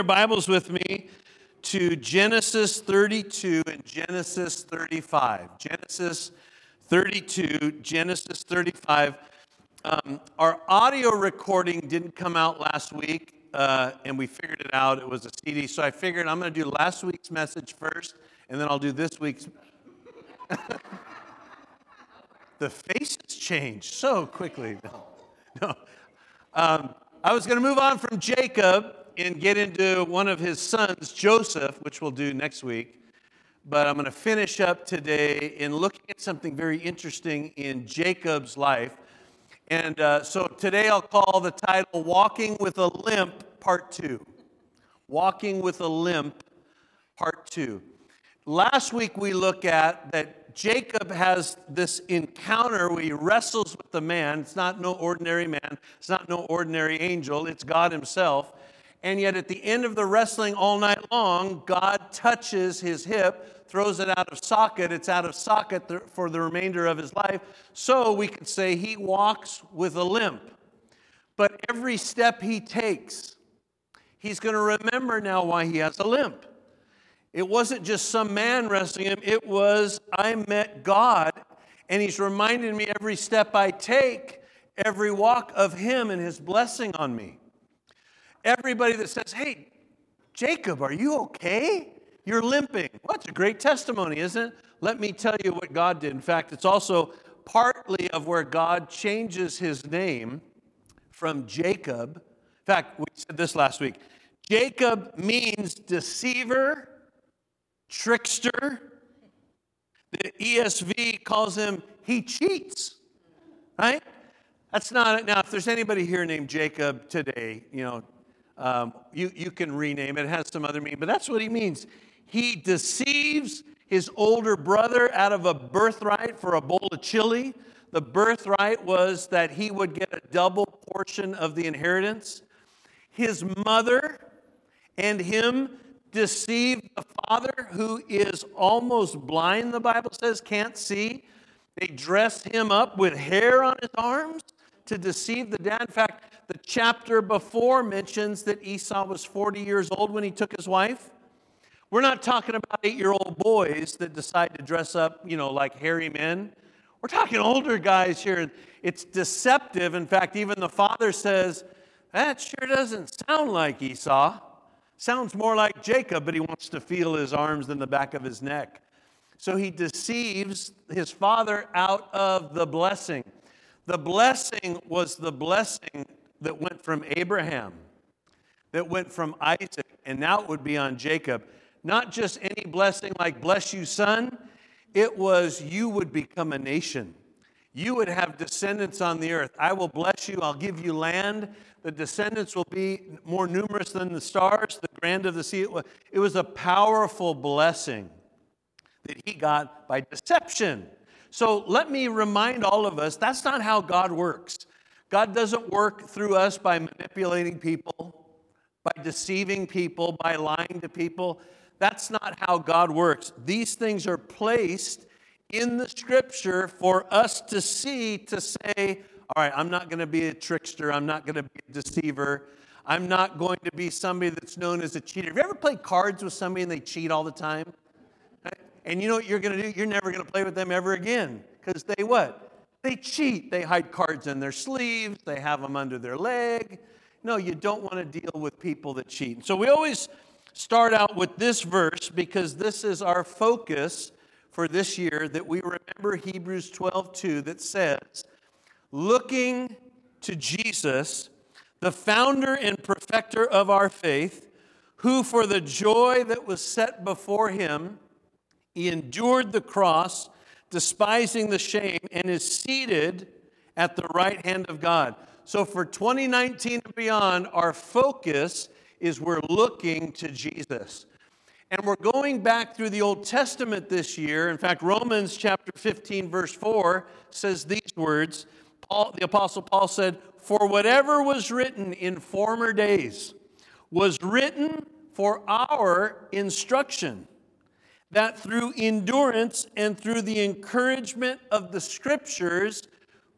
your Bibles with me to Genesis 32 and Genesis 35. Genesis 32, Genesis 35. Um, our audio recording didn't come out last week, uh, and we figured it out. It was a CD, so I figured I'm going to do last week's message first, and then I'll do this week's. the faces change so quickly. No, no. Um, I was going to move on from Jacob and get into one of his sons, Joseph, which we'll do next week. But I'm going to finish up today in looking at something very interesting in Jacob's life. And uh, so today I'll call the title Walking with a Limp, Part 2. Walking with a Limp, Part 2. Last week we looked at that Jacob has this encounter where he wrestles with the man. It's not no ordinary man, it's not no ordinary angel, it's God Himself. And yet, at the end of the wrestling all night long, God touches his hip, throws it out of socket. It's out of socket for the remainder of his life. So we could say he walks with a limp. But every step he takes, he's going to remember now why he has a limp. It wasn't just some man wrestling him, it was, I met God, and he's reminding me every step I take, every walk of him and his blessing on me. Everybody that says, Hey, Jacob, are you okay? You're limping. Well, that's a great testimony, isn't it? Let me tell you what God did. In fact, it's also partly of where God changes his name from Jacob. In fact, we said this last week Jacob means deceiver, trickster. The ESV calls him he cheats, right? That's not it. Now, if there's anybody here named Jacob today, you know, um, you, you can rename it, it has some other meaning, but that's what he means. He deceives his older brother out of a birthright for a bowl of chili. The birthright was that he would get a double portion of the inheritance. His mother and him deceived the father who is almost blind, the Bible says, can't see. They dress him up with hair on his arms to deceive the dad. In fact, the chapter before mentions that Esau was 40 years old when he took his wife. We're not talking about eight year old boys that decide to dress up, you know, like hairy men. We're talking older guys here. It's deceptive. In fact, even the father says, That sure doesn't sound like Esau. Sounds more like Jacob, but he wants to feel his arms than the back of his neck. So he deceives his father out of the blessing. The blessing was the blessing that went from Abraham, that went from Isaac, and now it would be on Jacob. Not just any blessing like, bless you, son, it was you would become a nation. You would have descendants on the earth. I will bless you. I'll give you land. The descendants will be more numerous than the stars, the grand of the sea. It was a powerful blessing that he got by deception. So let me remind all of us that's not how God works. God doesn't work through us by manipulating people, by deceiving people, by lying to people. That's not how God works. These things are placed in the scripture for us to see, to say, all right, I'm not going to be a trickster. I'm not going to be a deceiver. I'm not going to be somebody that's known as a cheater. Have you ever played cards with somebody and they cheat all the time? And you know what you're going to do? You're never going to play with them ever again because they what? They cheat. They hide cards in their sleeves, they have them under their leg. No, you don't want to deal with people that cheat. So we always start out with this verse because this is our focus for this year that we remember Hebrews 12 2 that says, Looking to Jesus, the founder and perfecter of our faith, who for the joy that was set before him, he endured the cross despising the shame, and is seated at the right hand of God. So for 2019 and beyond, our focus is we're looking to Jesus. And we're going back through the Old Testament this year. In fact, Romans chapter 15, verse 4 says these words Paul, the Apostle Paul said, For whatever was written in former days was written for our instruction that through endurance and through the encouragement of the scriptures,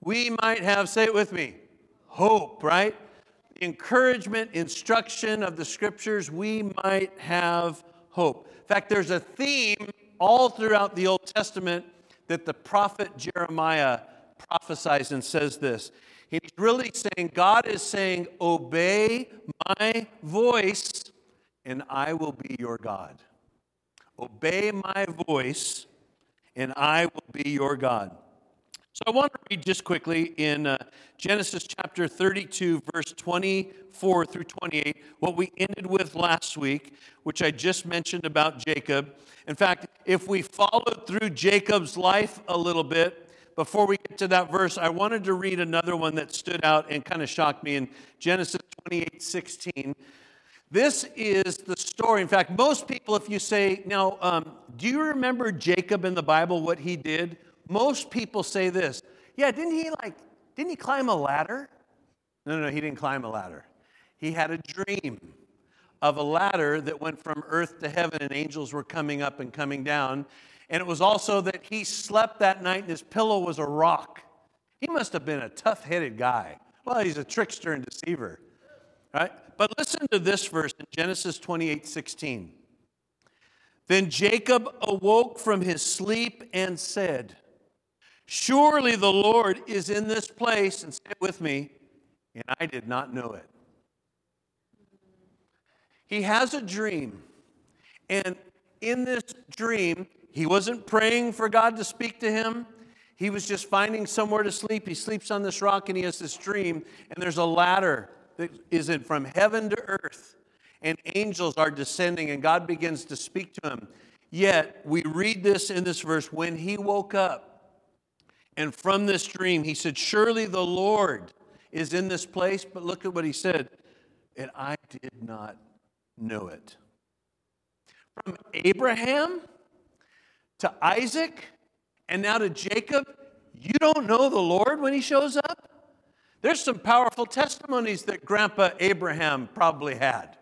we might have, say it with me, hope, right? encouragement, instruction of the scriptures, we might have hope. In fact, there's a theme all throughout the Old Testament that the prophet Jeremiah prophesies and says this. He's really saying, God is saying, Obey my voice, and I will be your God. Obey my voice, and I will be your God. So I want to read just quickly in uh, Genesis chapter 32, verse 24 through 28, what we ended with last week, which I just mentioned about Jacob. In fact, if we followed through Jacob's life a little bit, before we get to that verse, I wanted to read another one that stood out and kind of shocked me in Genesis 28 16. This is the story. In fact, most people, if you say, Now, um, do you remember Jacob in the Bible, what he did? most people say this yeah didn't he like didn't he climb a ladder? No no no he didn't climb a ladder. He had a dream of a ladder that went from earth to heaven and angels were coming up and coming down. And it was also that he slept that night and his pillow was a rock. He must have been a tough-headed guy. Well he's a trickster and deceiver right but listen to this verse in genesis 28 16 then jacob awoke from his sleep and said Surely the Lord is in this place, and say with me, and I did not know it. He has a dream, and in this dream, he wasn't praying for God to speak to him. He was just finding somewhere to sleep. He sleeps on this rock and he has this dream, and there's a ladder is in from heaven to earth, and angels are descending, and God begins to speak to him. Yet, we read this in this verse when he woke up, and from this dream, he said, Surely the Lord is in this place. But look at what he said. And I did not know it. From Abraham to Isaac and now to Jacob, you don't know the Lord when he shows up? There's some powerful testimonies that Grandpa Abraham probably had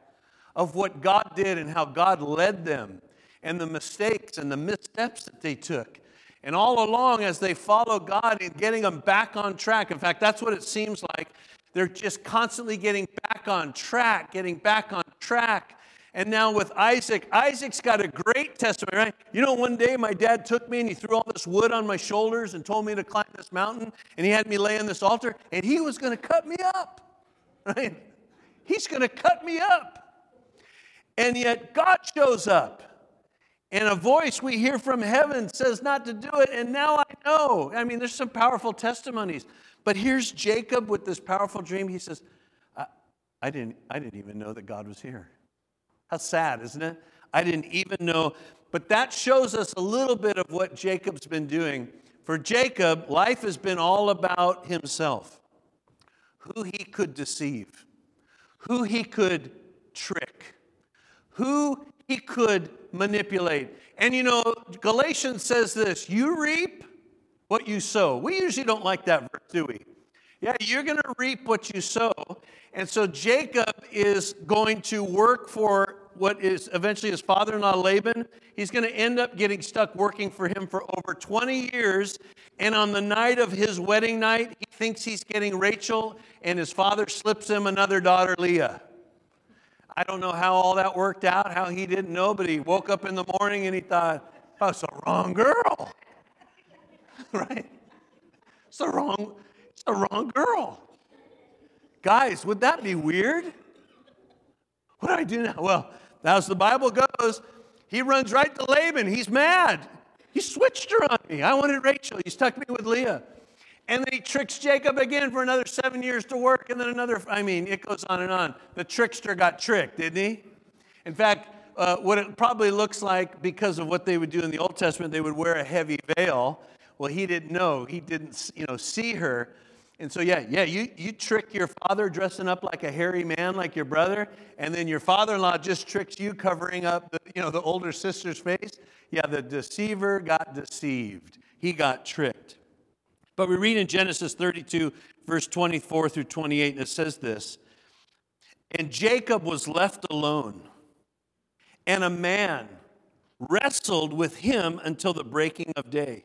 of what God did and how God led them and the mistakes and the missteps that they took and all along, as they follow God and getting them back on track, in fact, that's what it seems like. They're just constantly getting back on track, getting back on track. And now with Isaac, Isaac's got a great testimony, right? You know, one day my dad took me and he threw all this wood on my shoulders and told me to climb this mountain, and he had me lay on this altar, and he was going to cut me up, right? He's going to cut me up. And yet God shows up. And a voice we hear from heaven says not to do it, and now I know. I mean, there's some powerful testimonies. But here's Jacob with this powerful dream. He says, I, I, didn't, I didn't even know that God was here. How sad, isn't it? I didn't even know. But that shows us a little bit of what Jacob's been doing. For Jacob, life has been all about himself, who he could deceive, who he could trick, who he could manipulate. And you know, Galatians says this you reap what you sow. We usually don't like that verse, do we? Yeah, you're going to reap what you sow. And so Jacob is going to work for what is eventually his father in law Laban. He's going to end up getting stuck working for him for over 20 years. And on the night of his wedding night, he thinks he's getting Rachel, and his father slips him another daughter, Leah. I don't know how all that worked out, how he didn't know, but he woke up in the morning and he thought, it's the wrong girl. right? It's the wrong, the wrong girl. Guys, would that be weird? What do I do now? Well, as the Bible goes, he runs right to Laban. He's mad. He switched her on me. I wanted Rachel. He stuck me with Leah. And then he tricks Jacob again for another seven years to work, and then another, I mean, it goes on and on. The trickster got tricked, didn't he? In fact, uh, what it probably looks like because of what they would do in the Old Testament, they would wear a heavy veil. Well, he didn't know. He didn't, you know, see her. And so, yeah, yeah, you, you trick your father dressing up like a hairy man like your brother, and then your father-in-law just tricks you covering up the, you know, the older sister's face. Yeah, the deceiver got deceived. He got tricked. But we read in Genesis 32, verse 24 through 28, and it says this And Jacob was left alone, and a man wrestled with him until the breaking of day.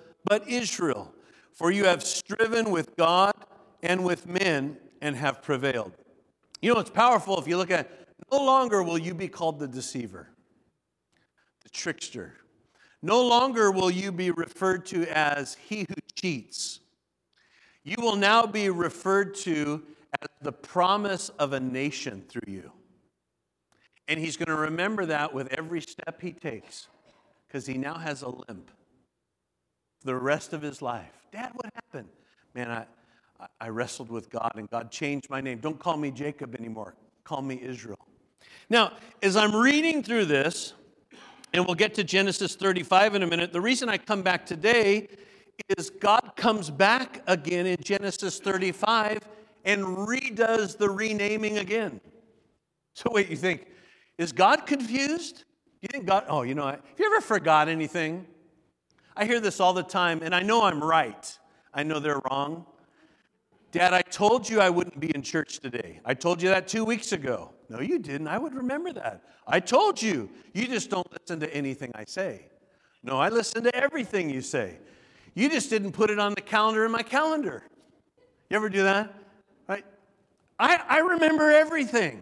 but Israel, for you have striven with God and with men and have prevailed. You know, it's powerful if you look at no longer will you be called the deceiver, the trickster. No longer will you be referred to as he who cheats. You will now be referred to as the promise of a nation through you. And he's going to remember that with every step he takes because he now has a limp the rest of his life. Dad, what happened? Man, I, I wrestled with God and God changed my name. Don't call me Jacob anymore, call me Israel. Now, as I'm reading through this, and we'll get to Genesis 35 in a minute, the reason I come back today is God comes back again in Genesis 35 and redoes the renaming again. So, wait, you think, is God confused? You think God, oh, you know, have you ever forgot anything? I hear this all the time, and I know I'm right. I know they're wrong. Dad, I told you I wouldn't be in church today. I told you that two weeks ago. No, you didn't. I would remember that. I told you. You just don't listen to anything I say. No, I listen to everything you say. You just didn't put it on the calendar in my calendar. You ever do that? I, I remember everything.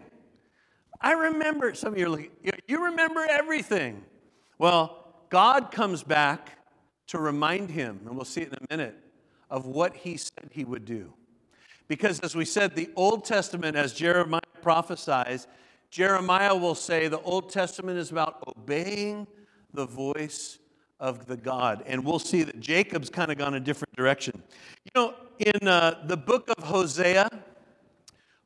I remember, some of you are like, you remember everything. Well, God comes back to remind him, and we'll see it in a minute, of what he said he would do. Because as we said, the Old Testament, as Jeremiah prophesies, Jeremiah will say the Old Testament is about obeying the voice of the God. And we'll see that Jacob's kind of gone a different direction. You know, in uh, the book of Hosea,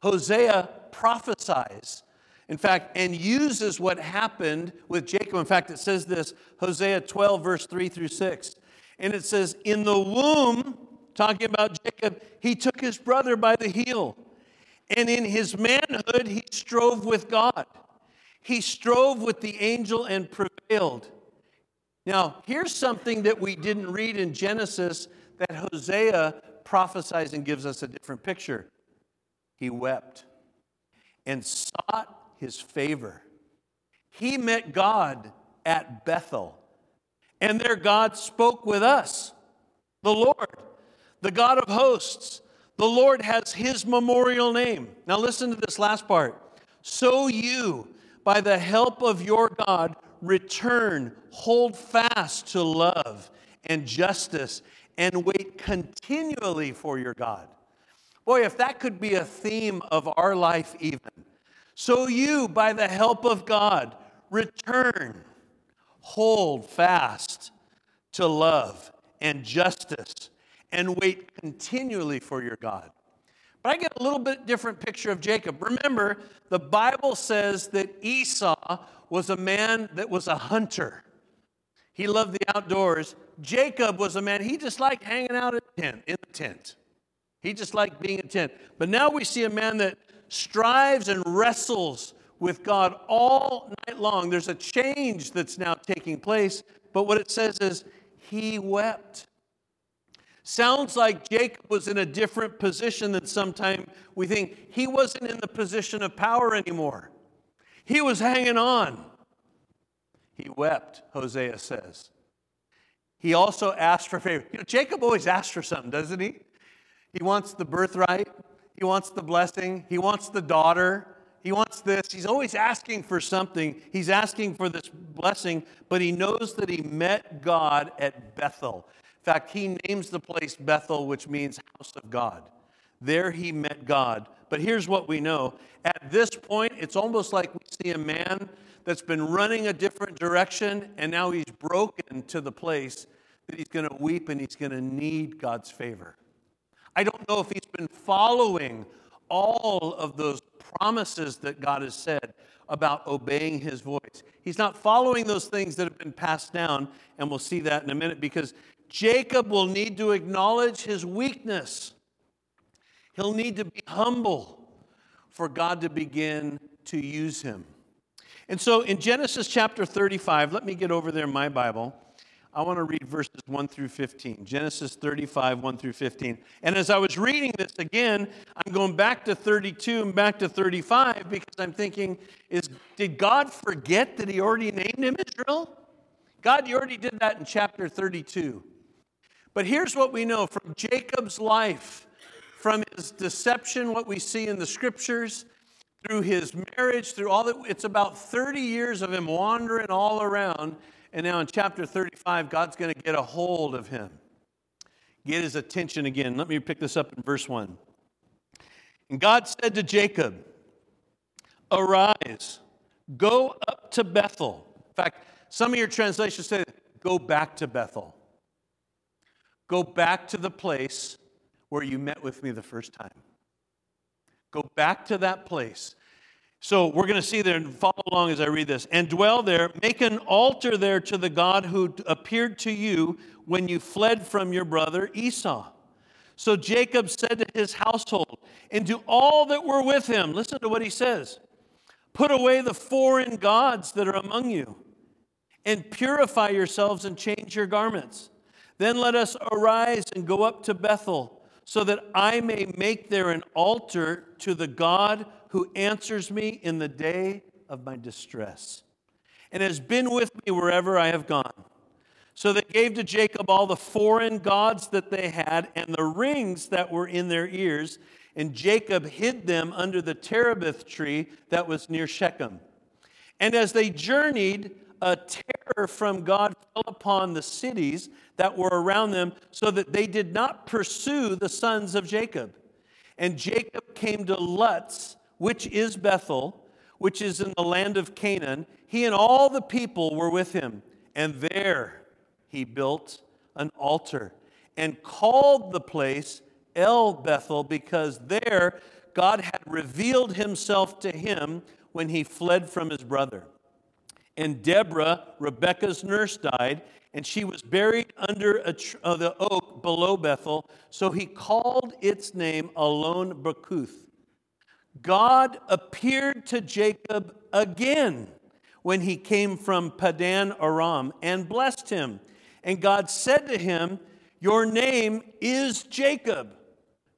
Hosea prophesies in fact, and uses what happened with Jacob. In fact, it says this Hosea 12, verse 3 through 6. And it says, In the womb, talking about Jacob, he took his brother by the heel. And in his manhood, he strove with God. He strove with the angel and prevailed. Now, here's something that we didn't read in Genesis that Hosea prophesies and gives us a different picture. He wept and sought his favor. He met God at Bethel, and there God spoke with us. The Lord, the God of hosts, the Lord has his memorial name. Now, listen to this last part. So you, by the help of your God, return, hold fast to love and justice, and wait continually for your God. Boy, if that could be a theme of our life, even so you, by the help of God, return, hold fast to love and justice, and wait continually for your God. But I get a little bit different picture of Jacob. Remember, the Bible says that Esau was a man that was a hunter. He loved the outdoors. Jacob was a man, he just liked hanging out in the tent. In tent. He just liked being in a tent. But now we see a man that strives and wrestles with God all night long. There's a change that's now taking place, but what it says is, he wept. Sounds like Jacob was in a different position than sometimes we think. He wasn't in the position of power anymore. He was hanging on. He wept, Hosea says. He also asked for favor. You know, Jacob always asks for something, doesn't he? He wants the birthright. He wants the blessing. He wants the daughter. He wants this. He's always asking for something. He's asking for this blessing, but he knows that he met God at Bethel. In fact, he names the place Bethel, which means house of God. There he met God. But here's what we know at this point, it's almost like we see a man that's been running a different direction, and now he's broken to the place that he's going to weep and he's going to need God's favor. I don't know if he's been following all of those promises that God has said about obeying his voice. He's not following those things that have been passed down, and we'll see that in a minute because Jacob will need to acknowledge his weakness. He'll need to be humble for God to begin to use him. And so in Genesis chapter 35, let me get over there in my Bible. I want to read verses 1 through 15. Genesis 35, 1 through 15. And as I was reading this again, I'm going back to 32 and back to 35 because I'm thinking, is, did God forget that He already named him Israel? God, you already did that in chapter 32. But here's what we know from Jacob's life, from his deception, what we see in the scriptures, through his marriage, through all that. It's about 30 years of him wandering all around. And now in chapter 35, God's going to get a hold of him, get his attention again. Let me pick this up in verse 1. And God said to Jacob, Arise, go up to Bethel. In fact, some of your translations say, Go back to Bethel. Go back to the place where you met with me the first time. Go back to that place. So we're going to see there and follow along as I read this. And dwell there, make an altar there to the God who appeared to you when you fled from your brother Esau. So Jacob said to his household and to all that were with him, listen to what he says Put away the foreign gods that are among you, and purify yourselves and change your garments. Then let us arise and go up to Bethel, so that I may make there an altar to the God who answers me in the day of my distress, and has been with me wherever I have gone. So they gave to Jacob all the foreign gods that they had and the rings that were in their ears, and Jacob hid them under the terebinth tree that was near Shechem. And as they journeyed, a terror from God fell upon the cities that were around them, so that they did not pursue the sons of Jacob. And Jacob came to Luz, which is Bethel, which is in the land of Canaan. He and all the people were with him. And there he built an altar and called the place El Bethel because there God had revealed himself to him when he fled from his brother. And Deborah, Rebekah's nurse, died, and she was buried under tr- uh, the oak below Bethel. So he called its name Allon Bachuth. God appeared to Jacob again when he came from Padan Aram and blessed him. And God said to him, Your name is Jacob.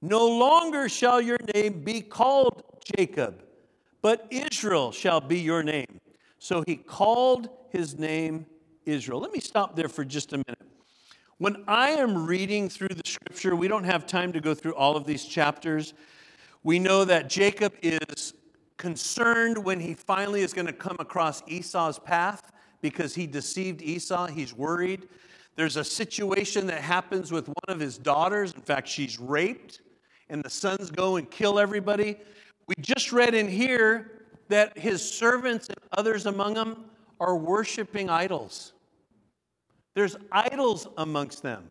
No longer shall your name be called Jacob, but Israel shall be your name. So he called his name Israel. Let me stop there for just a minute. When I am reading through the scripture, we don't have time to go through all of these chapters. We know that Jacob is concerned when he finally is going to come across Esau's path because he deceived Esau. He's worried. There's a situation that happens with one of his daughters. In fact, she's raped, and the sons go and kill everybody. We just read in here that his servants and others among them are worshiping idols. There's idols amongst them.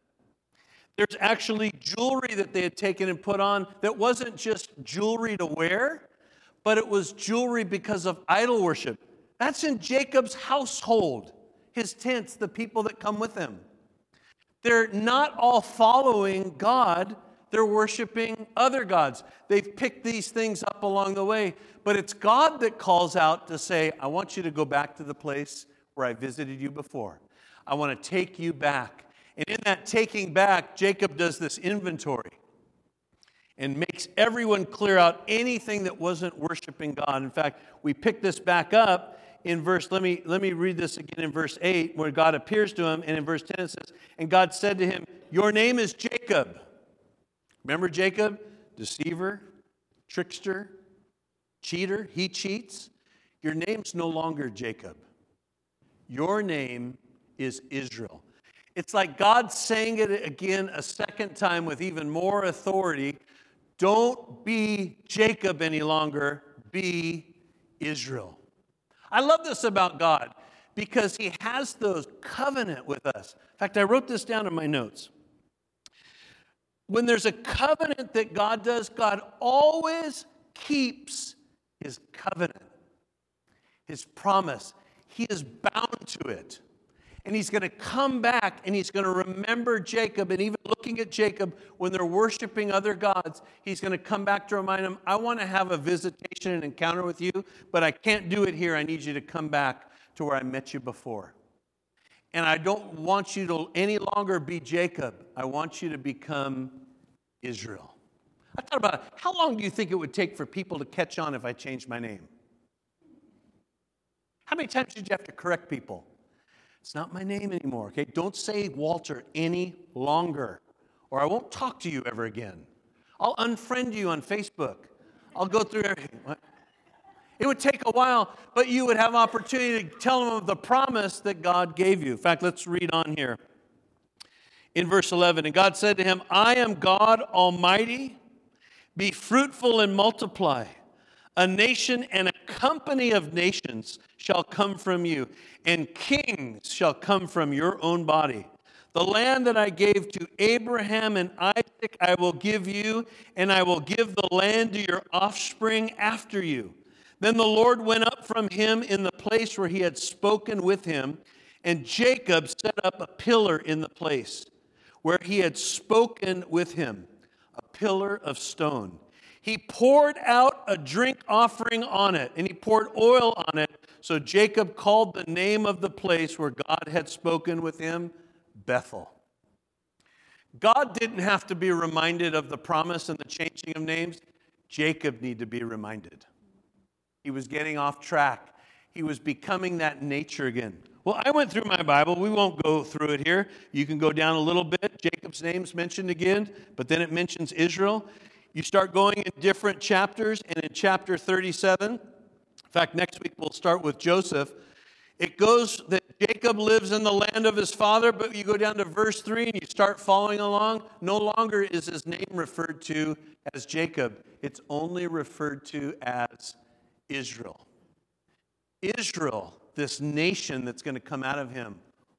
There's actually jewelry that they had taken and put on that wasn't just jewelry to wear, but it was jewelry because of idol worship. That's in Jacob's household, his tents, the people that come with him. They're not all following God, they're worshiping other gods. They've picked these things up along the way, but it's God that calls out to say, I want you to go back to the place where I visited you before. I want to take you back. And in that taking back, Jacob does this inventory and makes everyone clear out anything that wasn't worshiping God. In fact, we pick this back up in verse, let me, let me read this again in verse 8, where God appears to him. And in verse 10 it says, And God said to him, Your name is Jacob. Remember Jacob? Deceiver, trickster, cheater. He cheats. Your name's no longer Jacob. Your name is Israel. It's like God saying it again a second time with even more authority. Don't be Jacob any longer, be Israel. I love this about God because he has those covenant with us. In fact, I wrote this down in my notes. When there's a covenant that God does, God always keeps his covenant, his promise. He is bound to it. And he's going to come back and he's going to remember Jacob. And even looking at Jacob when they're worshiping other gods, he's going to come back to remind him, I want to have a visitation and encounter with you, but I can't do it here. I need you to come back to where I met you before. And I don't want you to any longer be Jacob. I want you to become Israel. I thought about it. How long do you think it would take for people to catch on if I changed my name? How many times did you have to correct people? It's not my name anymore, okay? Don't say Walter any longer, or I won't talk to you ever again. I'll unfriend you on Facebook. I'll go through everything. It would take a while, but you would have opportunity to tell them of the promise that God gave you. In fact, let's read on here. In verse 11, and God said to him, I am God Almighty. Be fruitful and multiply. A nation and a company of nations shall come from you, and kings shall come from your own body. The land that I gave to Abraham and Isaac I will give you, and I will give the land to your offspring after you. Then the Lord went up from him in the place where he had spoken with him, and Jacob set up a pillar in the place where he had spoken with him, a pillar of stone he poured out a drink offering on it, and he poured oil on it. So Jacob called the name of the place where God had spoken with him Bethel. God didn't have to be reminded of the promise and the changing of names. Jacob needed to be reminded. He was getting off track. He was becoming that nature again. Well, I went through my Bible. We won't go through it here. You can go down a little bit. Jacob's name's mentioned again, but then it mentions Israel. You start going in different chapters, and in chapter 37, in fact, next week we'll start with Joseph. It goes that Jacob lives in the land of his father, but you go down to verse 3 and you start following along. No longer is his name referred to as Jacob, it's only referred to as Israel. Israel, this nation that's going to come out of him,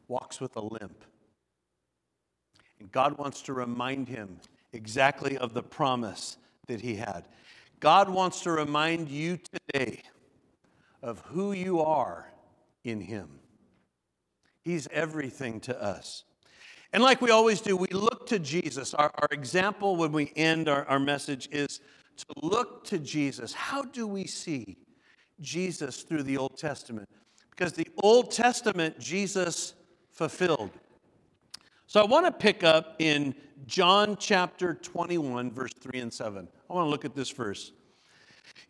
walks with a limp. And God wants to remind him exactly of the promise that he had. God wants to remind you today of who you are in him. He's everything to us. And like we always do, we look to Jesus. Our, our example when we end our, our message is to look to Jesus. How do we see Jesus through the Old Testament? Because the Old Testament, Jesus fulfilled. So I want to pick up in John chapter 21, verse 3 and 7. I want to look at this verse.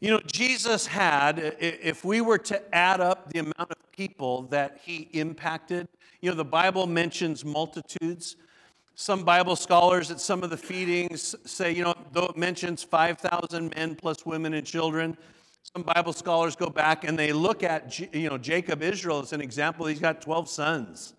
You know, Jesus had, if we were to add up the amount of people that he impacted, you know, the Bible mentions multitudes. Some Bible scholars at some of the feedings say, you know, though it mentions 5,000 men plus women and children, some Bible scholars go back and they look at, you know, Jacob, Israel as an example. He's got 12 sons.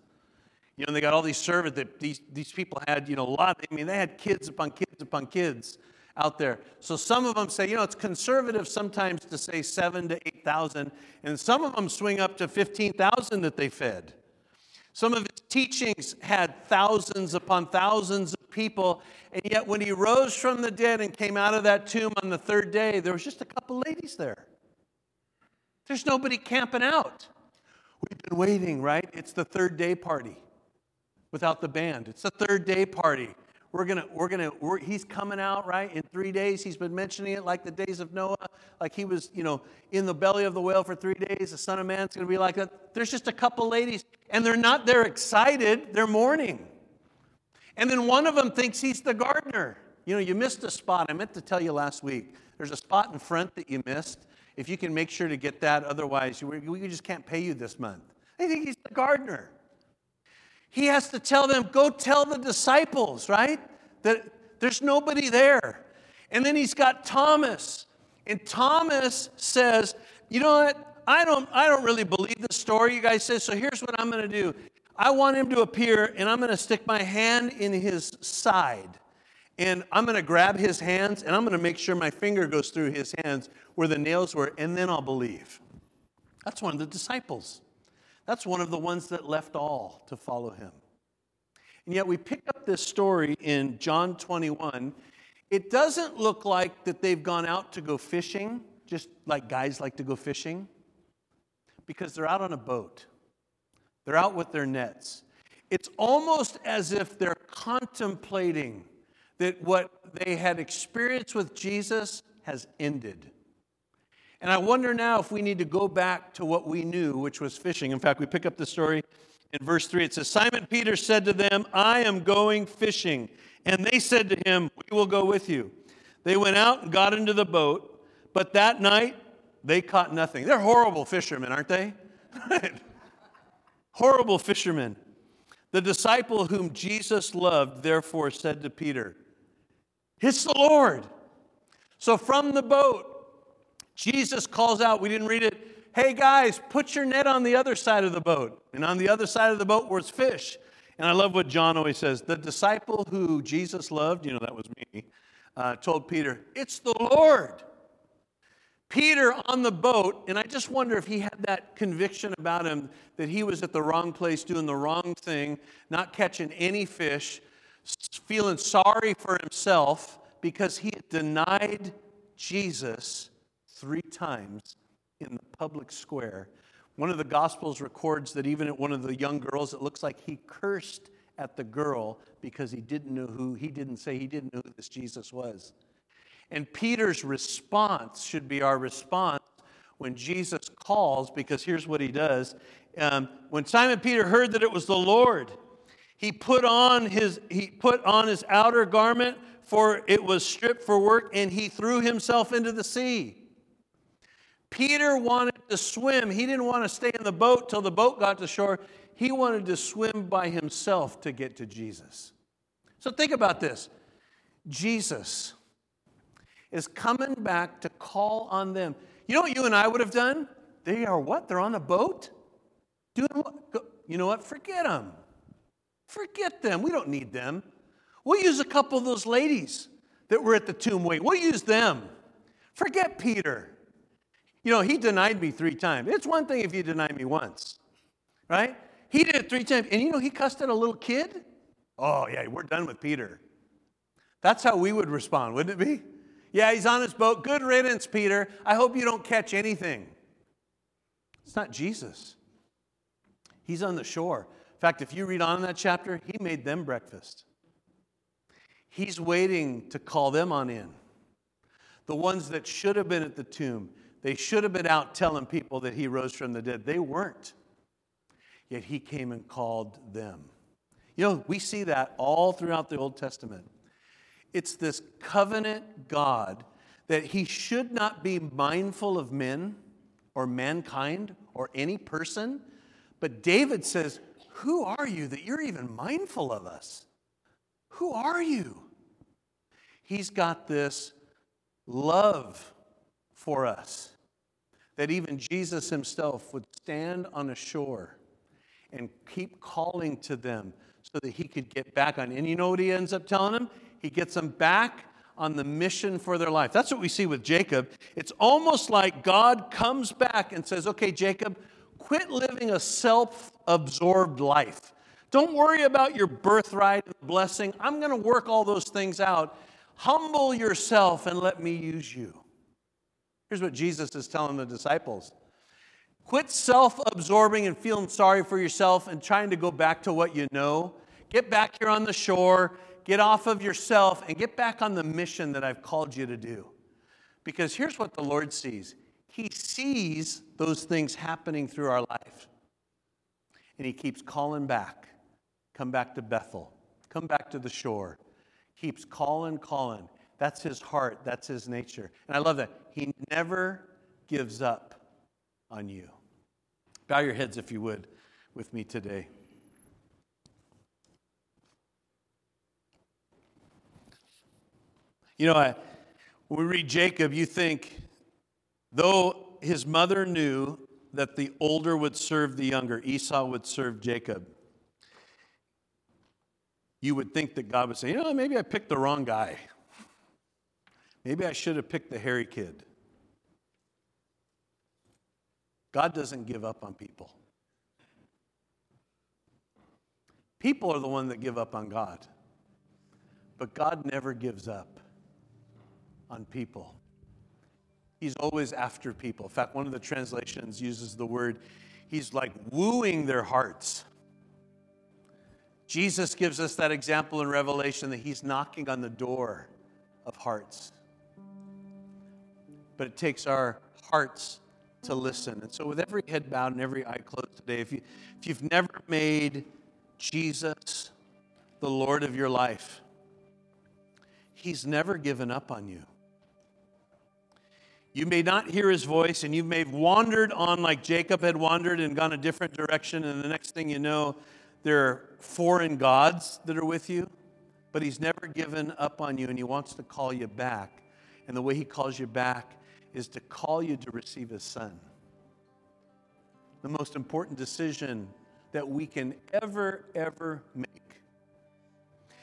You know, they got all these servants that these, these people had, you know, a lot. I mean, they had kids upon kids upon kids out there. So some of them say, you know, it's conservative sometimes to say seven to 8,000, and some of them swing up to 15,000 that they fed. Some of teachings had thousands upon thousands of people, and yet when he rose from the dead and came out of that tomb on the third day, there was just a couple ladies there. There's nobody camping out. We've been waiting, right? It's the third day party without the band. It's the third day party. We're gonna, we're gonna, we're, he's coming out, right? In three days, he's been mentioning it like the days of Noah, like he was, you know, in the belly of the whale for three days. The Son of Man's gonna be like that. There's just a couple ladies, and they're not they're excited, they're mourning. And then one of them thinks he's the gardener. You know, you missed a spot. I meant to tell you last week. There's a spot in front that you missed. If you can make sure to get that, otherwise, we just can't pay you this month. They think he's the gardener. He has to tell them, go tell the disciples, right? That there's nobody there. And then he's got Thomas. And Thomas says, you know what? I don't, I don't really believe the story you guys say, so here's what I'm going to do. I want him to appear, and I'm going to stick my hand in his side. And I'm going to grab his hands, and I'm going to make sure my finger goes through his hands where the nails were, and then I'll believe. That's one of the disciples. That's one of the ones that left all to follow him. And yet we pick up this story in John 21. It doesn't look like that they've gone out to go fishing, just like guys like to go fishing, because they're out on a boat. They're out with their nets. It's almost as if they're contemplating that what they had experienced with Jesus has ended. And I wonder now if we need to go back to what we knew, which was fishing. In fact, we pick up the story in verse 3. It says, Simon Peter said to them, I am going fishing. And they said to him, We will go with you. They went out and got into the boat, but that night they caught nothing. They're horrible fishermen, aren't they? horrible fishermen. The disciple whom Jesus loved, therefore, said to Peter, It's the Lord. So from the boat, Jesus calls out, we didn't read it, hey guys, put your net on the other side of the boat. And on the other side of the boat was fish. And I love what John always says the disciple who Jesus loved, you know, that was me, uh, told Peter, It's the Lord. Peter on the boat, and I just wonder if he had that conviction about him that he was at the wrong place doing the wrong thing, not catching any fish, feeling sorry for himself because he had denied Jesus three times in the public square. One of the Gospels records that even at one of the young girls, it looks like he cursed at the girl because he didn't know who, he didn't say he didn't know who this Jesus was. And Peter's response should be our response when Jesus calls, because here's what he does. Um, when Simon Peter heard that it was the Lord, he put on his he put on his outer garment, for it was stripped for work, and he threw himself into the sea. Peter wanted to swim. He didn't want to stay in the boat till the boat got to shore. He wanted to swim by himself to get to Jesus. So think about this Jesus is coming back to call on them. You know what you and I would have done? They are what? They're on a boat? Doing what? You know what? Forget them. Forget them. We don't need them. We'll use a couple of those ladies that were at the tomb waiting. We'll use them. Forget Peter. You know, he denied me three times. It's one thing if you deny me once, right? He did it three times. And you know, he cussed at a little kid. Oh, yeah, we're done with Peter. That's how we would respond, wouldn't it be? Yeah, he's on his boat. Good riddance, Peter. I hope you don't catch anything. It's not Jesus. He's on the shore. In fact, if you read on in that chapter, he made them breakfast. He's waiting to call them on in. The ones that should have been at the tomb, they should have been out telling people that he rose from the dead. They weren't. Yet he came and called them. You know, we see that all throughout the Old Testament. It's this covenant God that he should not be mindful of men or mankind or any person. But David says, Who are you that you're even mindful of us? Who are you? He's got this love for us. That even Jesus himself would stand on a shore and keep calling to them so that he could get back on. And you know what he ends up telling them? He gets them back on the mission for their life. That's what we see with Jacob. It's almost like God comes back and says, Okay, Jacob, quit living a self absorbed life. Don't worry about your birthright and blessing. I'm going to work all those things out. Humble yourself and let me use you. Here's what Jesus is telling the disciples Quit self absorbing and feeling sorry for yourself and trying to go back to what you know. Get back here on the shore, get off of yourself, and get back on the mission that I've called you to do. Because here's what the Lord sees He sees those things happening through our life. And He keeps calling back. Come back to Bethel. Come back to the shore. Keeps calling, calling. That's his heart, that's his nature. And I love that. He never gives up on you. Bow your heads, if you would, with me today. You know, I, when we read Jacob, you think, though his mother knew that the older would serve the younger, Esau would serve Jacob, you would think that God would say, you know, maybe I picked the wrong guy. Maybe I should have picked the hairy kid. God doesn't give up on people. People are the one that give up on God. But God never gives up on people. He's always after people. In fact, one of the translations uses the word, He's like wooing their hearts. Jesus gives us that example in Revelation that he's knocking on the door of hearts. But it takes our hearts to listen. And so, with every head bowed and every eye closed today, if, you, if you've never made Jesus the Lord of your life, He's never given up on you. You may not hear his voice, and you may have wandered on like Jacob had wandered and gone a different direction, and the next thing you know, there are foreign gods that are with you. But he's never given up on you, and he wants to call you back. And the way he calls you back is to call you to receive his son. The most important decision that we can ever, ever make.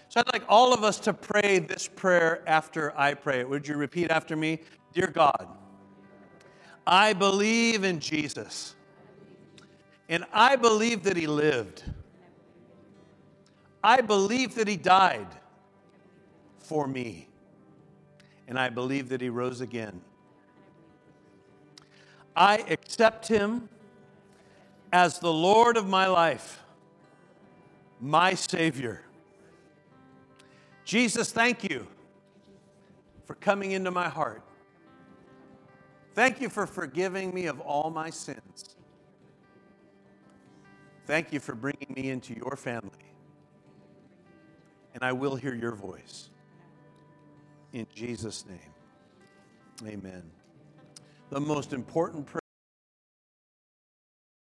So I'd like all of us to pray this prayer after I pray it. Would you repeat after me? Dear God, I believe in Jesus. And I believe that he lived. I believe that he died for me. And I believe that he rose again. I accept him as the Lord of my life, my Savior. Jesus, thank you for coming into my heart. Thank you for forgiving me of all my sins. Thank you for bringing me into your family. And I will hear your voice. In Jesus' name, amen. The most important prayer.